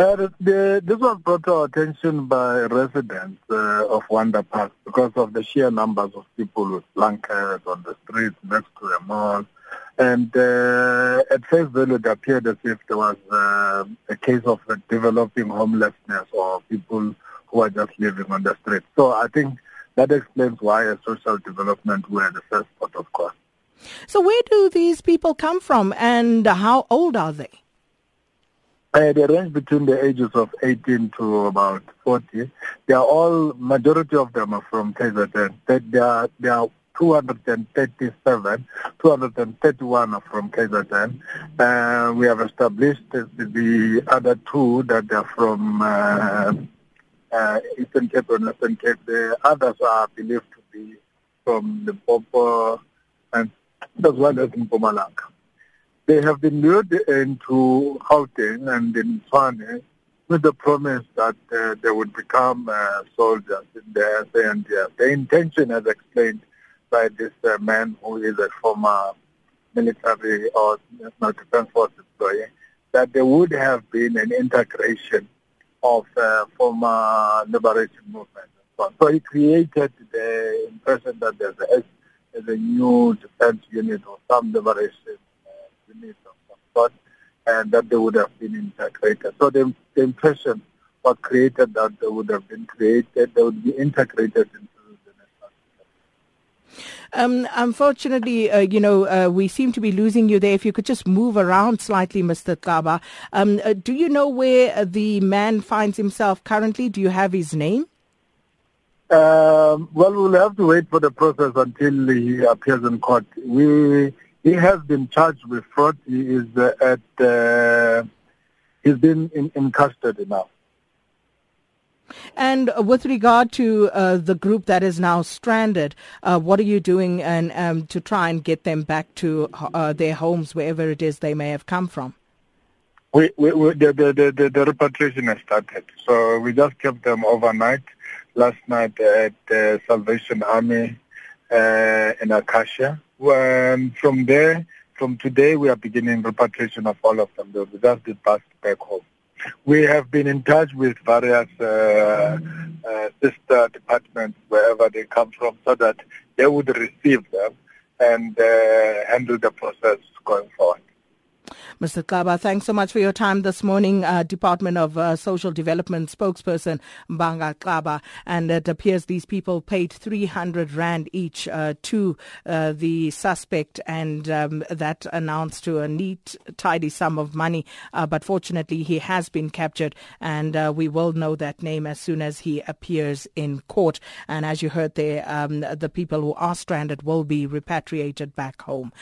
Uh, the, this was brought to our attention by residents uh, of Wonderpark because of the sheer numbers of people with blankets on the streets next to the mall. And uh, at face value, it appeared as if there was uh, a case of developing homelessness or people who are just living on the street. So I think that explains why a social development were the first port of call. So where do these people come from and how old are they? Uh, they range between the ages of 18 to about 40. They are all, majority of them are from KZN. They are, they are 237, 231 are from KZN. Uh, we have established the, the, other two that are from uh, uh, Eastern Cape and Western Cape. The others are believed to be from Limpopo and as well as in Mpumalanga. They have been lured into Gauteng and in Tshwane with the promise that uh, they would become uh, soldiers in the SANDF. The intention, as explained by this uh, man who is a former military or national defense force employee, that there would have been an integration of uh, former liberation movement. So he created the impression that there's a, there's a new defense unit or some liberation uh, unit of some sort, and that they would have been integrated. So the, the impression was created that they would have been created, they would be integrated into um, unfortunately, uh, you know, uh, we seem to be losing you there. If you could just move around slightly, Mr. Xaba. Um, uh, do you know where the man finds himself currently? Do you have his name? Um, well, we'll have to wait for the process until he appears in court. We he has been charged with fraud. He is uh, at uh, he's been in, in custody now. And with regard to uh, the group that is now stranded, uh, what are you doing and um, to try and get them back to uh, their homes, wherever it is they may have come from? We, we, we the, the, the, the, repatriation has started. So we just kept them overnight last night at the Salvation Army uh, in Akasia. And from there, from today, we are beginning repatriation of all of them. They will just be passed back home. We have been in touch with various uh, uh, sister departments wherever they come from so that they would receive them and uh, handle the process going. Mr. Xaba, thanks so much for your time this morning. Uh, Department of uh, Social Development spokesperson Mbangwa Xaba, and it appears these people paid 300 rand each uh, to uh, the suspect, and um, that announced to a neat, tidy sum of money. Uh, but fortunately, he has been captured, and uh, we will know that name as soon as he appears in court. And as you heard there, um, the people who are stranded will be repatriated back home.